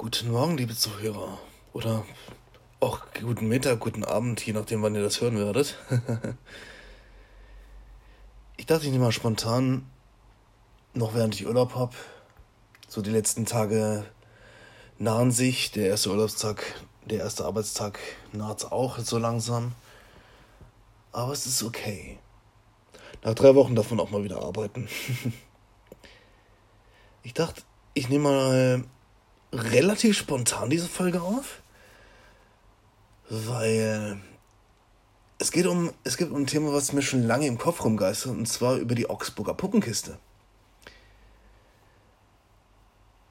Guten Morgen, liebe Zuhörer. Oder auch guten Mittag, guten Abend, je nachdem, wann ihr das hören werdet. ich dachte, ich nehme mal spontan, noch während ich Urlaub habe, so die letzten Tage nahen sich. Der erste Urlaubstag, der erste Arbeitstag naht auch so langsam. Aber es ist okay. Nach drei Wochen darf man auch mal wieder arbeiten. ich dachte, ich nehme mal relativ spontan diese Folge auf, weil es geht um, es gibt um ein Thema, was mir schon lange im Kopf rumgeistert, und zwar über die Augsburger Puppenkiste.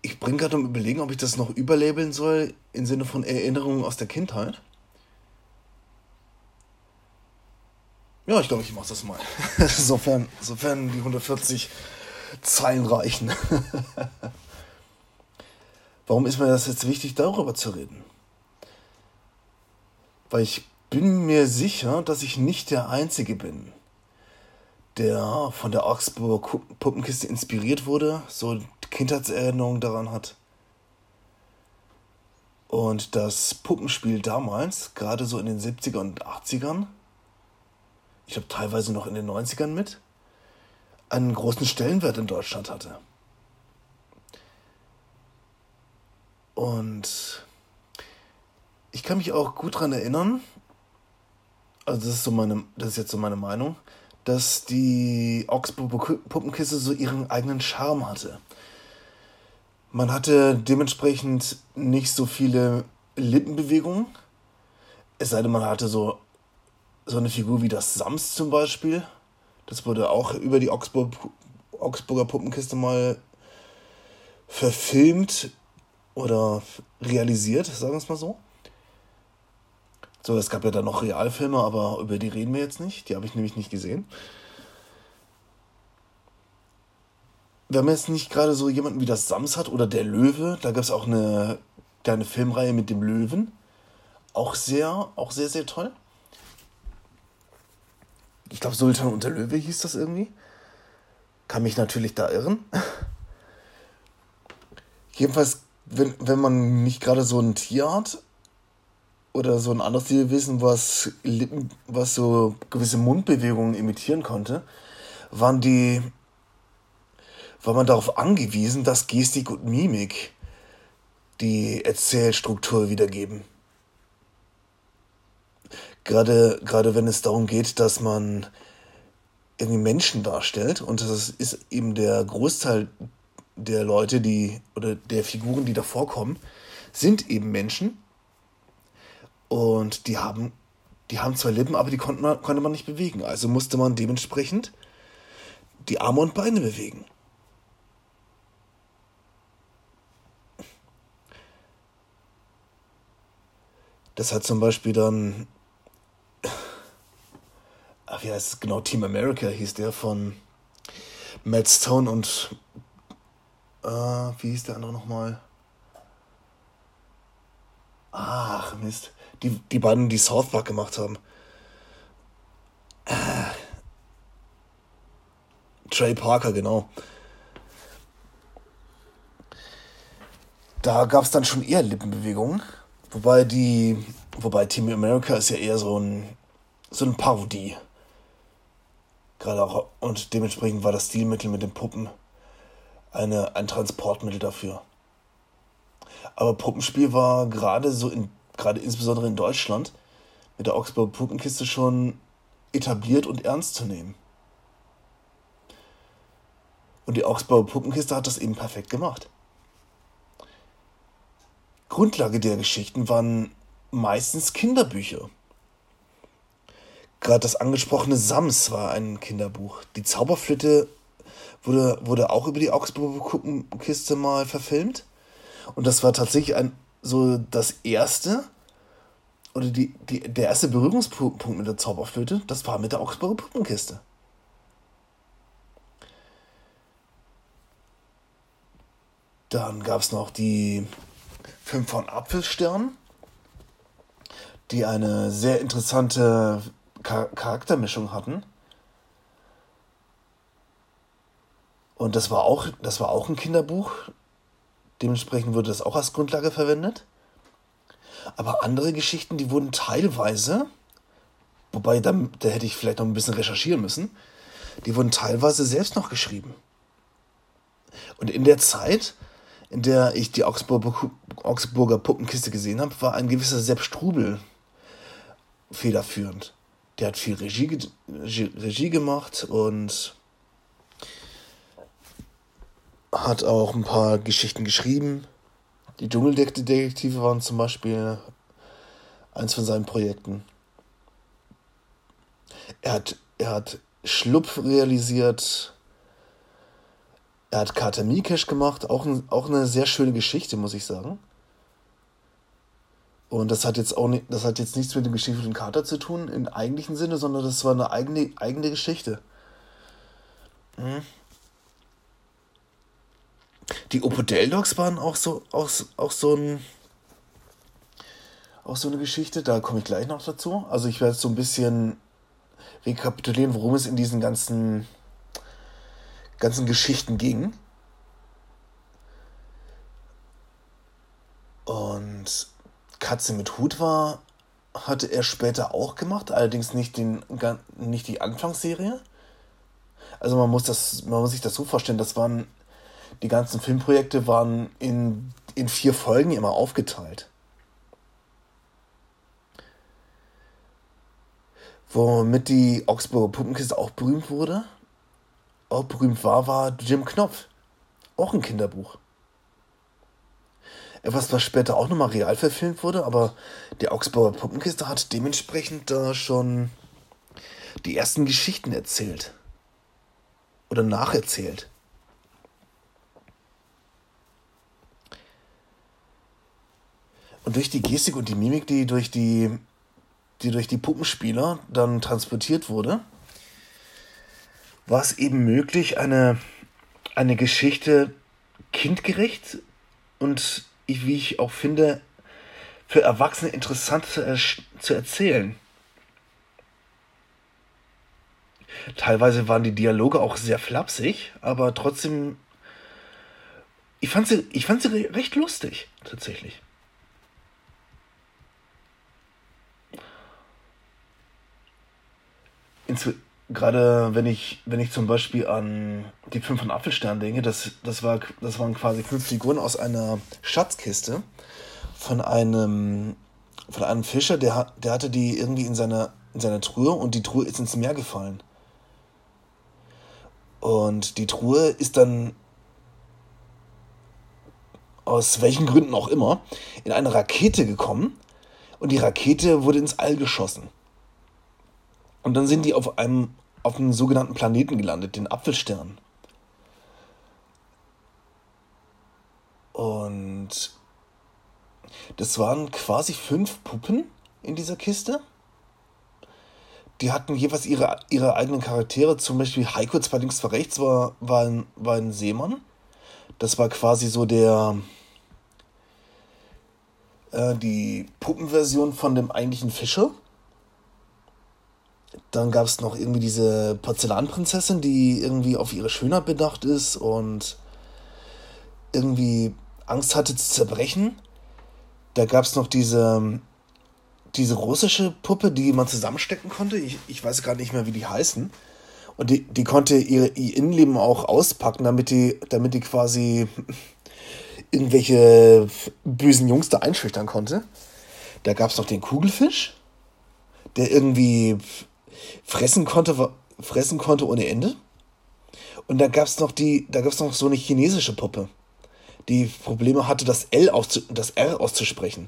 Ich bringe gerade um Überlegen, ob ich das noch überlabeln soll im Sinne von Erinnerungen aus der Kindheit. Ja, ich glaube, ich mache das mal. sofern, sofern die 140 Zeilen reichen. Warum ist mir das jetzt wichtig, darüber zu reden? Weil ich bin mir sicher, dass ich nicht der Einzige bin, der von der Augsburger Puppenkiste inspiriert wurde, so Kindheitserinnerungen daran hat. Und das Puppenspiel damals, gerade so in den 70er und 80ern, ich glaube teilweise noch in den 90ern mit, einen großen Stellenwert in Deutschland hatte. Und ich kann mich auch gut daran erinnern, also das ist so meine, das ist jetzt so meine Meinung, dass die Augsburger Puppenkiste so ihren eigenen Charme hatte. Man hatte dementsprechend nicht so viele Lippenbewegungen. Es sei denn, man hatte so, so eine Figur wie das Sams zum Beispiel. Das wurde auch über die Augsburg, Augsburger Puppenkiste mal verfilmt oder realisiert, sagen wir es mal so. So, es gab ja dann noch Realfilme, aber über die reden wir jetzt nicht. Die habe ich nämlich nicht gesehen. Wenn man jetzt nicht gerade so jemanden wie das Sams hat oder der Löwe, da gab es auch eine kleine Filmreihe mit dem Löwen. Auch sehr, auch sehr, sehr toll. Ich glaube, Sultan und der Löwe hieß das irgendwie. Kann mich natürlich da irren. Jedenfalls wenn, wenn man nicht gerade so ein Tier hat oder so ein anderes Tierwesen, was Lippen, was so gewisse Mundbewegungen imitieren konnte, waren die, war man darauf angewiesen, dass Gestik und Mimik die Erzählstruktur wiedergeben. Gerade, gerade wenn es darum geht, dass man irgendwie Menschen darstellt und das ist eben der Großteil der Leute, die oder der Figuren, die da vorkommen, sind eben Menschen. Und die haben, die haben zwei Lippen, aber die konnte man, konnte man nicht bewegen. Also musste man dementsprechend die Arme und Beine bewegen. Das hat zum Beispiel dann, ach, wie heißt es genau, Team America hieß der von Matt Stone und äh, wie hieß der andere nochmal? Ach, Mist. Die, die beiden, die South Park gemacht haben. Äh, Trey Parker, genau. Da gab es dann schon eher Lippenbewegungen. Wobei die, wobei Team America ist ja eher so ein, so eine Parodie. Gerade auch, und dementsprechend war das Stilmittel mit den Puppen eine, ein Transportmittel dafür. Aber Puppenspiel war gerade so in, gerade insbesondere in Deutschland mit der Augsburger Puppenkiste schon etabliert und ernst zu nehmen. Und die Augsburger Puppenkiste hat das eben perfekt gemacht. Grundlage der Geschichten waren meistens Kinderbücher. Gerade das angesprochene Sams war ein Kinderbuch. Die Zauberflöte wurde, wurde auch über die Augsburger Puppenkiste mal verfilmt. Und das war tatsächlich ein, so das erste, oder die, die, der erste Berührungspunkt mit der Zauberflöte, das war mit der Augsburger Puppenkiste. Dann gab es noch die Fünf von Apfelstern, die eine sehr interessante Charaktermischung hatten. Und das war auch, das war auch ein Kinderbuch. Dementsprechend wurde das auch als Grundlage verwendet. Aber andere Geschichten, die wurden teilweise, wobei da, da hätte ich vielleicht noch ein bisschen recherchieren müssen, die wurden teilweise selbst noch geschrieben. Und in der Zeit, in der ich die Augsburger, Puppenkiste gesehen habe, war ein gewisser Sepp Strubel federführend. Der hat viel Regie, Regie gemacht und hat auch ein paar Geschichten geschrieben. Die Dschungeldetektive waren zum Beispiel eins von seinen Projekten. Er hat, er hat Schlupf realisiert. Er hat Kater Mikesh gemacht. Auch, ein, auch eine sehr schöne Geschichte, muss ich sagen. Und das hat jetzt auch nicht, das hat jetzt nichts mit dem geschiefelten Kater zu tun, im eigentlichen Sinne, sondern das war eine eigene, eigene Geschichte. Mhm. Die Opodel Dogs waren auch so, auch, auch so ein. Auch so eine Geschichte, da komme ich gleich noch dazu. Also ich werde so ein bisschen rekapitulieren, worum es in diesen ganzen, ganzen Geschichten ging. Und Katze mit Hut war, hatte er später auch gemacht, allerdings nicht, den, nicht die Anfangsserie. Also man muss, das, man muss sich das so vorstellen, das waren die ganzen Filmprojekte waren in, in vier Folgen immer aufgeteilt. Womit die Augsburger Puppenkiste auch berühmt wurde, auch berühmt war, war Jim Knopf. Auch ein Kinderbuch. Etwas, was später auch nochmal real verfilmt wurde, aber die Augsburger Puppenkiste hat dementsprechend da schon die ersten Geschichten erzählt. Oder nacherzählt. Und durch die Gestik und die Mimik, die durch die, die durch die Puppenspieler dann transportiert wurde, war es eben möglich, eine, eine Geschichte kindgerecht und, wie ich auch finde, für Erwachsene interessant zu, zu erzählen. Teilweise waren die Dialoge auch sehr flapsig, aber trotzdem, ich fand sie, ich fand sie recht lustig, tatsächlich. Gerade wenn ich, wenn ich zum Beispiel an die fünf von Apfelstern denke, das, das, war, das waren quasi fünf Figuren aus einer Schatzkiste von einem, von einem Fischer, der, der hatte die irgendwie in seiner, in seiner Truhe und die Truhe ist ins Meer gefallen. Und die Truhe ist dann aus welchen Gründen auch immer in eine Rakete gekommen und die Rakete wurde ins All geschossen. Und dann sind die auf einem, auf einem sogenannten Planeten gelandet, den Apfelstern. Und das waren quasi fünf Puppen in dieser Kiste. Die hatten jeweils ihre, ihre eigenen Charaktere. Zum Beispiel Heiko, zwar links, zwar rechts, war, war, ein, war ein Seemann. Das war quasi so der. Äh, die Puppenversion von dem eigentlichen Fischer. Dann gab es noch irgendwie diese Porzellanprinzessin, die irgendwie auf ihre Schönheit bedacht ist und irgendwie Angst hatte zu zerbrechen. Da gab es noch diese, diese russische Puppe, die man zusammenstecken konnte. Ich, ich weiß gar nicht mehr, wie die heißen. Und die, die konnte ihr, ihr Innenleben auch auspacken, damit die, damit die quasi irgendwelche bösen Jungs da einschüchtern konnte. Da gab es noch den Kugelfisch, der irgendwie fressen konnte, fressen konnte ohne Ende. Und dann gab es noch die, da gab es noch so eine chinesische Puppe, die Probleme hatte, das L auszu, das R auszusprechen.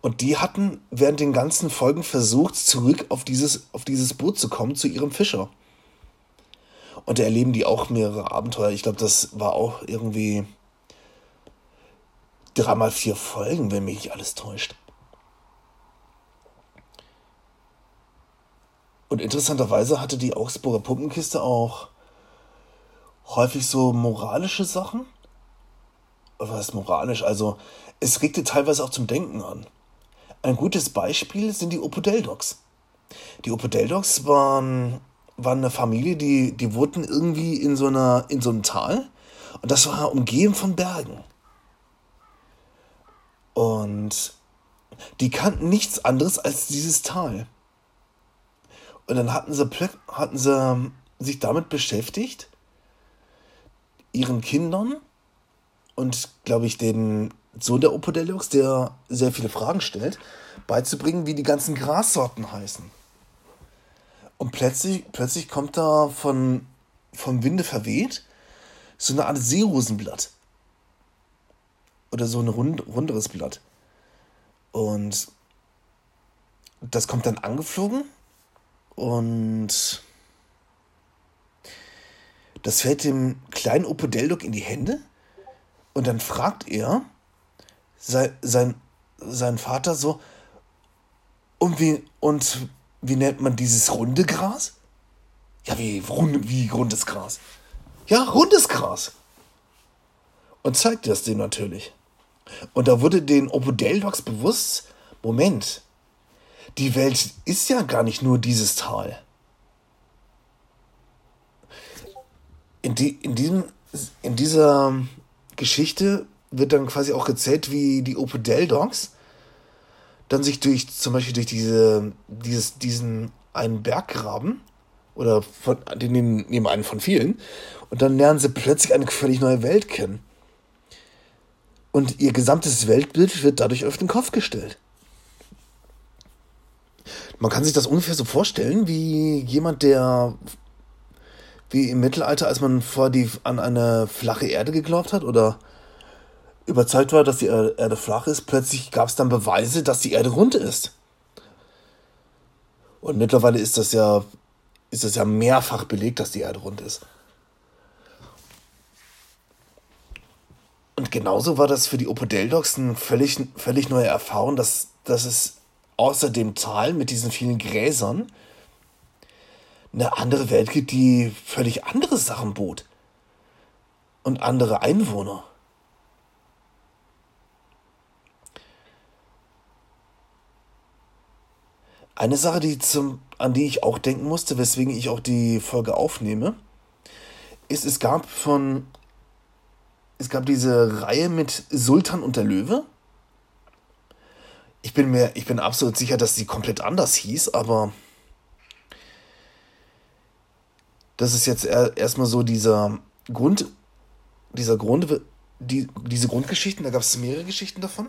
Und die hatten während den ganzen Folgen versucht, zurück auf dieses, auf dieses Boot zu kommen, zu ihrem Fischer. Und da erleben die auch mehrere Abenteuer. Ich glaube, das war auch irgendwie dreimal vier Folgen, wenn mich nicht alles täuscht. Und interessanterweise hatte die Augsburger Puppenkiste auch häufig so moralische Sachen. Was ist moralisch? Also, es regte teilweise auch zum Denken an. Ein gutes Beispiel sind die Opodeldogs. Die Opodeldogs waren, waren eine Familie, die, die wurden irgendwie in so, einer, in so einem Tal. Und das war umgeben von Bergen. Und die kannten nichts anderes als dieses Tal. Und dann hatten sie, hatten sie sich damit beschäftigt, ihren Kindern und, glaube ich, den Sohn der Opodeliux, der sehr viele Fragen stellt, beizubringen, wie die ganzen Grassorten heißen. Und plötzlich, plötzlich kommt da von, vom Winde verweht so eine Art Seerosenblatt. Oder so ein rund, runderes Blatt. Und das kommt dann angeflogen und das fällt dem kleinen Opodeldoc in die Hände und dann fragt er sein, sein, sein Vater so, und wie, und wie nennt man dieses runde Gras? Ja, wie, rund, wie rundes Gras? Ja, rundes Gras. Und zeigt das dem natürlich. Und da wurde den Opodeldocs bewusst, Moment, die Welt ist ja gar nicht nur dieses Tal. In, die, in, diesem, in dieser Geschichte wird dann quasi auch gezählt, wie die Opodel-Dogs dann sich durch, zum Beispiel durch diese, dieses, diesen einen Berggraben oder von, den nehmen einen von vielen und dann lernen sie plötzlich eine völlig neue Welt kennen. Und ihr gesamtes Weltbild wird dadurch auf den Kopf gestellt. Man kann sich das ungefähr so vorstellen, wie jemand, der wie im Mittelalter, als man vor die an eine flache Erde geglaubt hat oder überzeugt war, dass die Erde flach ist, plötzlich gab es dann Beweise, dass die Erde rund ist. Und mittlerweile ist das ja ist das ja mehrfach belegt, dass die Erde rund ist. Und genauso war das für die Opodeldocs eine völlig, völlig neue Erfahrung, dass, dass es außer dem Tal mit diesen vielen Gräsern eine andere Welt gibt, die völlig andere Sachen bot. Und andere Einwohner. Eine Sache, die zum, an die ich auch denken musste, weswegen ich auch die Folge aufnehme, ist, es gab von. Es gab diese Reihe mit Sultan und der Löwe. Ich bin mir, ich bin absolut sicher, dass sie komplett anders hieß, aber das ist jetzt erstmal so dieser Grund, dieser Grund, die, diese Grundgeschichten, da gab es mehrere Geschichten davon.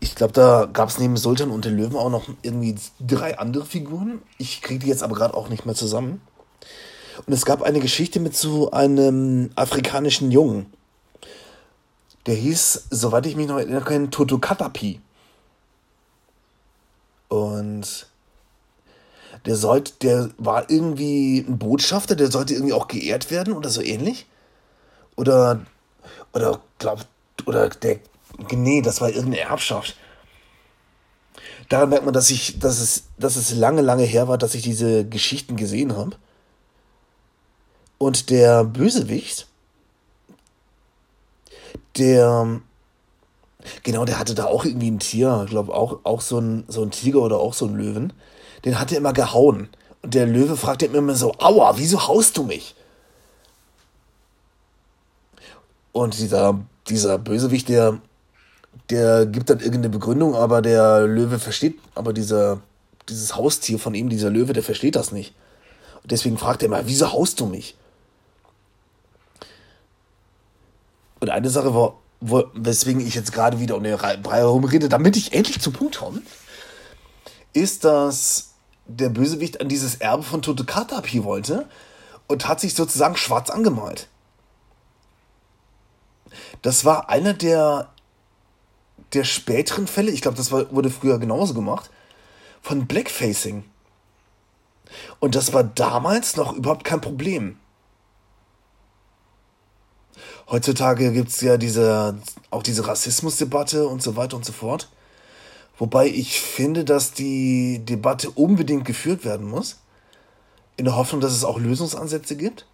Ich glaube, da gab es neben Sultan und den Löwen auch noch irgendwie drei andere Figuren. Ich kriege die jetzt aber gerade auch nicht mehr zusammen. Und es gab eine Geschichte mit so einem afrikanischen Jungen. Der hieß, soweit ich mich noch erinnern kann, Totokatapi. Und der sollte, der war irgendwie ein Botschafter, der sollte irgendwie auch geehrt werden oder so ähnlich. Oder, oder glaubt, oder der, nee, das war irgendeine Erbschaft. Daran merkt man, dass ich, dass es, dass es lange, lange her war, dass ich diese Geschichten gesehen habe. Und der Bösewicht, der, genau, der hatte da auch irgendwie ein Tier, ich glaube auch, auch so ein, so ein Tiger oder auch so ein Löwen. Den hat er immer gehauen. Und der Löwe fragt ihn immer so, aua, wieso haust du mich? Und dieser, dieser Bösewicht, der, der gibt dann irgendeine Begründung, aber der Löwe versteht, aber dieser, dieses Haustier von ihm, dieser Löwe, der versteht das nicht. Und deswegen fragt er immer, wieso haust du mich? Und eine Sache war, wo, weswegen ich jetzt gerade wieder um den Brei herum rede, damit ich endlich zum Punkt komme, ist, dass der Bösewicht an dieses Erbe von Totokatapi wollte und hat sich sozusagen schwarz angemalt. Das war einer der, der späteren Fälle, ich glaube, das war, wurde früher genauso gemacht, von Blackfacing. Und das war damals noch überhaupt kein Problem. Heutzutage gibt es ja diese, auch diese Rassismusdebatte und so weiter und so fort. Wobei ich finde, dass die Debatte unbedingt geführt werden muss. In der Hoffnung, dass es auch Lösungsansätze gibt.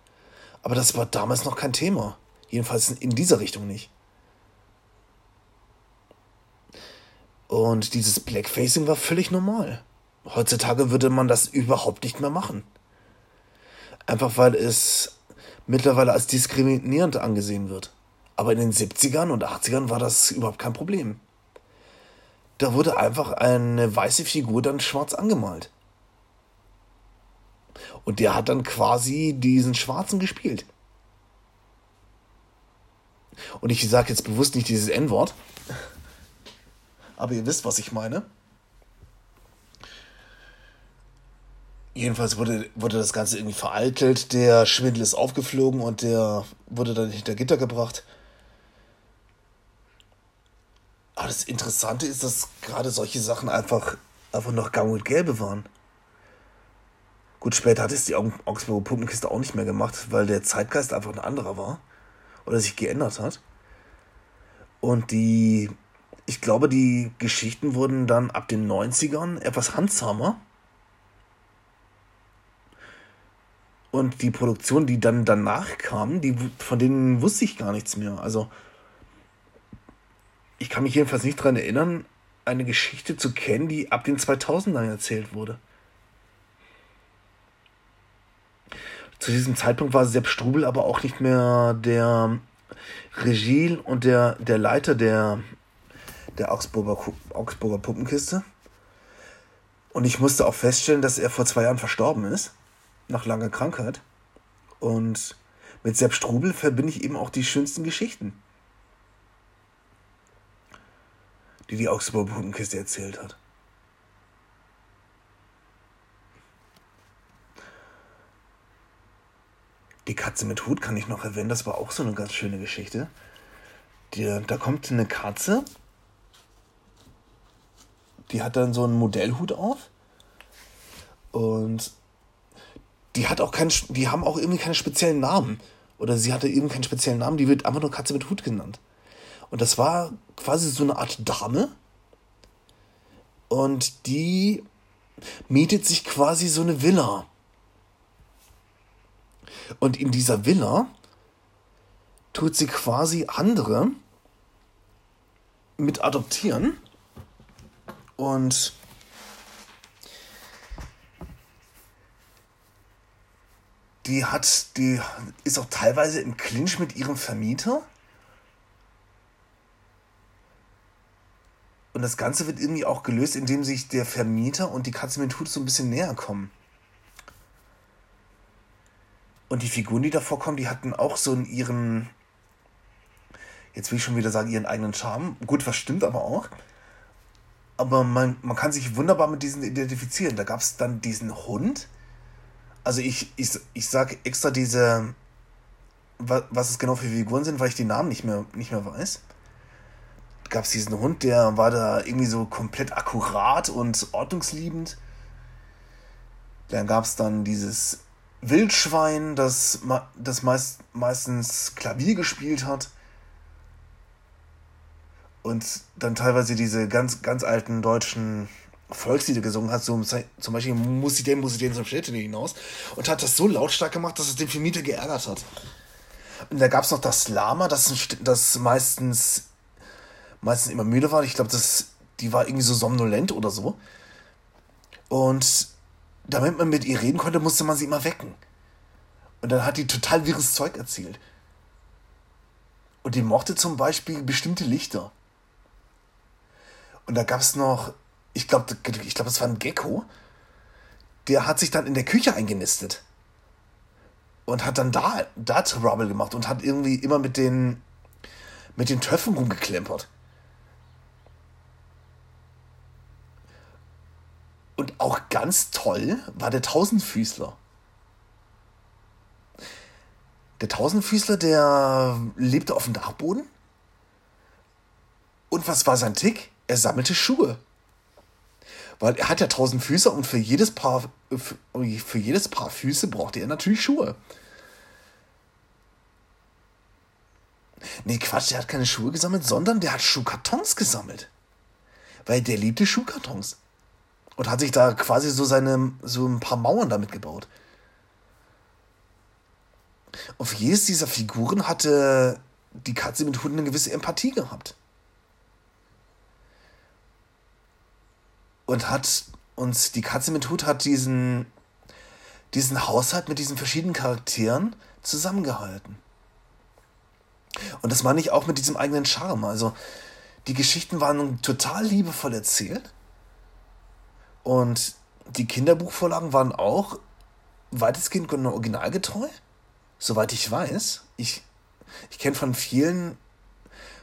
Aber das war damals noch kein Thema. Jedenfalls in dieser Richtung nicht. Und dieses Blackfacing war völlig normal. Heutzutage würde man das überhaupt nicht mehr machen. Einfach weil es mittlerweile als diskriminierend angesehen wird. Aber in den 70ern und 80ern war das überhaupt kein Problem. Da wurde einfach eine weiße Figur dann schwarz angemalt. Und der hat dann quasi diesen Schwarzen gespielt. Und ich sage jetzt bewusst nicht dieses N-Wort. Aber ihr wisst, was ich meine. Jedenfalls wurde, wurde das Ganze irgendwie vereitelt. Der Schwindel ist aufgeflogen und der wurde dann hinter Gitter gebracht. Aber das Interessante ist, dass gerade solche Sachen einfach, einfach noch gang und gäbe waren. Gut, später hat es die Augsburger Puppenkiste auch nicht mehr gemacht, weil der Zeitgeist einfach ein anderer war. Oder sich geändert hat. Und die, ich glaube, die Geschichten wurden dann ab den 90ern etwas handsamer. Und die Produktionen, die dann danach kamen, die, von denen wusste ich gar nichts mehr. Also, ich kann mich jedenfalls nicht daran erinnern, eine Geschichte zu kennen, die ab den 2000ern erzählt wurde. Zu diesem Zeitpunkt war Sepp Strubel aber auch nicht mehr der Regie und der, der Leiter der, der Augsburger, Augsburger Puppenkiste. Und ich musste auch feststellen, dass er vor zwei Jahren verstorben ist, nach langer Krankheit. Und mit Sepp Strubel verbinde ich eben auch die schönsten Geschichten, die die Augsburger Puppenkiste erzählt hat. Die Katze mit Hut kann ich noch erwähnen, das war auch so eine ganz schöne Geschichte. Die, da kommt eine Katze, die hat dann so einen Modellhut auf und die hat auch keinen, die haben auch irgendwie keine speziellen Namen. Oder sie hatte eben keinen speziellen Namen, die wird einfach nur Katze mit Hut genannt. Und das war quasi so eine Art Dame. Und die mietet sich quasi so eine Villa. Und in dieser Villa tut sie quasi andere mit adoptieren. Und die hat, die ist auch teilweise im Clinch mit ihrem Vermieter. Und das Ganze wird irgendwie auch gelöst, indem sich der Vermieter und die Katze mit Hut so ein bisschen näher kommen. Und die Figuren, die da vorkommen, die hatten auch so in ihren, jetzt will ich schon wieder sagen, ihren eigenen Charme. Gut, was stimmt aber auch. Aber man, man kann sich wunderbar mit diesen identifizieren. Da gab es dann diesen Hund. Also ich, ich, ich sage extra diese, was, was es genau für Figuren sind, weil ich die Namen nicht mehr, nicht mehr weiß. Gab es diesen Hund, der war da irgendwie so komplett akkurat und ordnungsliebend. Dann gab es dann dieses Wildschwein, das, das meist, meistens Klavier gespielt hat. Und dann teilweise diese ganz, ganz alten deutschen Volkslieder gesungen hat, so zum Beispiel muss ich den, muss ich den zum Städte hinaus. Und hat das so lautstark gemacht, dass es den Vermieter geärgert hat. Und da gab es noch das Lama, das, das meistens, meistens immer müde war. Ich glaube, die war irgendwie so somnolent oder so. Und damit man mit ihr reden konnte, musste man sie immer wecken. Und dann hat die total wirres Zeug erzählt. Und die mochte zum Beispiel bestimmte Lichter. Und da gab es noch, ich glaube, ich glaub, das war ein Gecko, der hat sich dann in der Küche eingenistet. Und hat dann da, da Trouble gemacht und hat irgendwie immer mit den, mit den Töpfen rumgeklempert. Und auch ganz toll war der Tausendfüßler. Der Tausendfüßler, der lebte auf dem Dachboden. Und was war sein Tick? Er sammelte Schuhe. Weil er hat ja tausend Füße und für jedes Paar, für jedes Paar Füße brauchte er natürlich Schuhe. Nee, Quatsch, der hat keine Schuhe gesammelt, sondern der hat Schuhkartons gesammelt. Weil der liebte Schuhkartons. Und hat sich da quasi so seine, so ein paar Mauern damit gebaut. Und für jedes dieser Figuren hatte die Katze mit Hunden eine gewisse Empathie gehabt. Und hat uns, die Katze mit Hut hat diesen, diesen Haushalt mit diesen verschiedenen Charakteren zusammengehalten. Und das meine ich auch mit diesem eigenen Charme. Also die Geschichten waren total liebevoll erzählt. Und die Kinderbuchvorlagen waren auch weitestgehend originalgetreu, soweit ich weiß. Ich, ich kenne von vielen,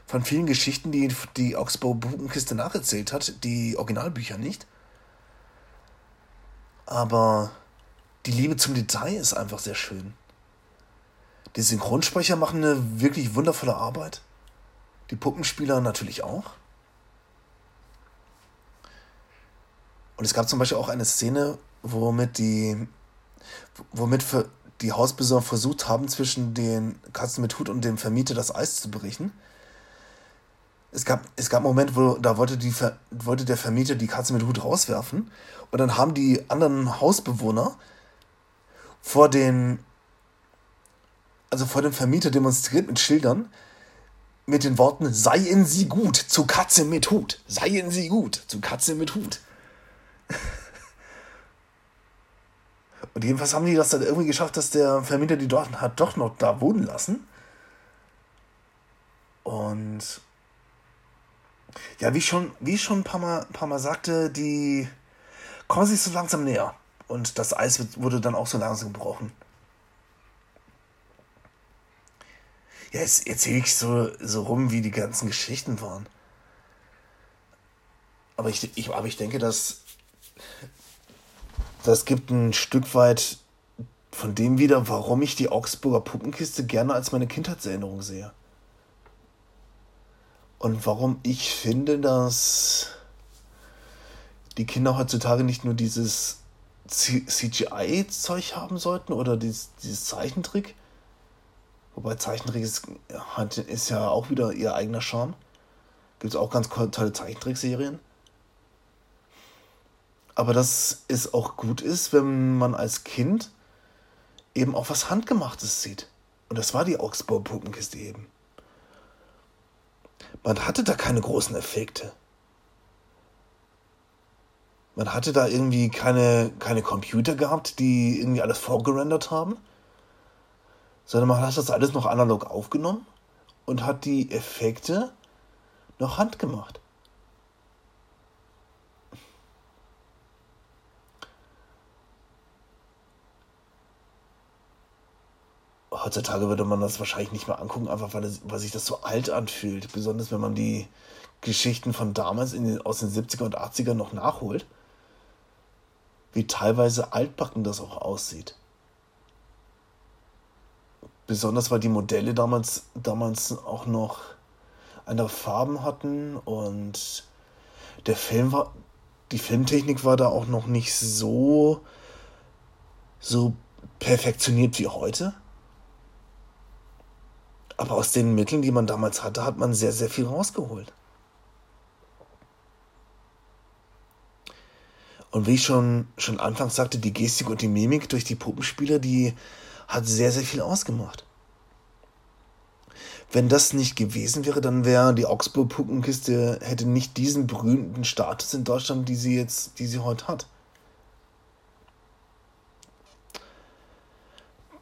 von vielen Geschichten, die die Augsburger Buchenkiste nacherzählt hat, die Originalbücher nicht. Aber die Liebe zum Detail ist einfach sehr schön. Die Synchronsprecher machen eine wirklich wundervolle Arbeit. Die Puppenspieler natürlich auch. Und es gab zum Beispiel auch eine Szene, womit die, womit die Hausbesucher versucht haben, zwischen den Katzen mit Hut und dem Vermieter das Eis zu brechen. Es gab, es gab einen Moment, wo da wollte, die, wollte der Vermieter die Katze mit Hut rauswerfen. Und dann haben die anderen Hausbewohner vor den, also vor dem Vermieter demonstriert mit Schildern, mit den Worten, seien Sie gut zu Katze mit Hut. Seien Sie gut zu Katze mit Hut. Und jedenfalls haben die das dann irgendwie geschafft, dass der Vermieter die dort hat doch noch da wohnen lassen. Und ja, wie schon, wie schon ein paar Mal, ein paar Mal sagte, die kommen sich so langsam näher. Und das Eis wurde dann auch so langsam gebrochen. Ja, jetzt erzähle ich so, so rum, wie die ganzen Geschichten waren. Aber ich, ich, aber ich denke, dass das gibt ein Stück weit von dem wieder, warum ich die Augsburger Puppenkiste gerne als meine Kindheitserinnerung sehe. Und warum ich finde, dass die Kinder heutzutage nicht nur dieses CGI-Zeug haben sollten oder dieses, dieses Zeichentrick. Wobei Zeichentrick ist, ist ja auch wieder ihr eigener Charme. Gibt es auch ganz tolle Zeichentrickserien. Aber dass es auch gut ist, wenn man als Kind eben auch was Handgemachtes sieht. Und das war die Augsburger Puppenkiste eben. Man hatte da keine großen Effekte. Man hatte da irgendwie keine, keine Computer gehabt, die irgendwie alles vorgerendert haben, sondern man hat das alles noch analog aufgenommen und hat die Effekte noch handgemacht. Heutzutage würde man das wahrscheinlich nicht mehr angucken, einfach weil, es, weil sich das so alt anfühlt. Besonders wenn man die Geschichten von damals den, aus den 70er und 80er noch nachholt wie teilweise altbacken das auch aussieht. Besonders weil die Modelle damals, damals auch noch andere Farben hatten und der Film war, die Filmtechnik war da auch noch nicht so, so perfektioniert wie heute. Aber aus den Mitteln, die man damals hatte, hat man sehr, sehr viel rausgeholt. Und wie ich schon, schon anfangs sagte, die Gestik und die Mimik durch die Puppenspieler, die hat sehr, sehr viel ausgemacht. Wenn das nicht gewesen wäre, dann wäre die Augsburg Puppenkiste hätte nicht diesen berühmten Status in Deutschland, die sie jetzt, die sie heute hat.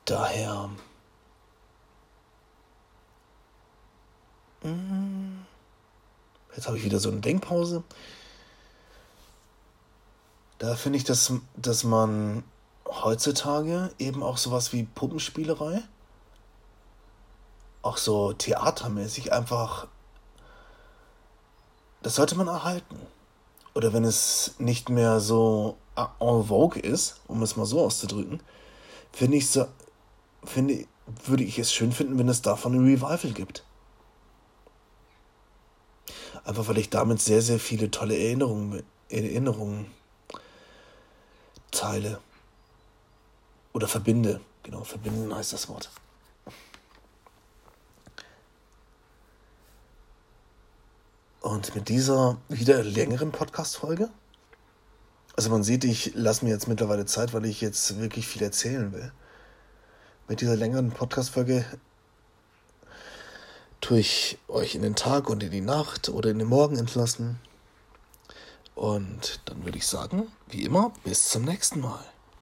Daher. Jetzt habe ich wieder so eine Denkpause. Da finde ich, dass, dass man heutzutage eben auch sowas wie Puppenspielerei, auch so theatermäßig einfach, das sollte man erhalten. Oder wenn es nicht mehr so en vogue ist, um es mal so auszudrücken, finde ich so, finde, würde ich es schön finden, wenn es davon ein Revival gibt. Einfach weil ich damit sehr, sehr viele tolle Erinnerungen, Erinnerungen teile. Oder verbinde. Genau, verbinden heißt das Wort. Und mit dieser wieder längeren Podcast-Folge, also man sieht, ich lasse mir jetzt mittlerweile Zeit, weil ich jetzt wirklich viel erzählen will. Mit dieser längeren Podcast-Folge tue ich euch in den Tag und in die Nacht oder in den Morgen entlassen. Und dann würde ich sagen, wie immer, bis zum nächsten Mal.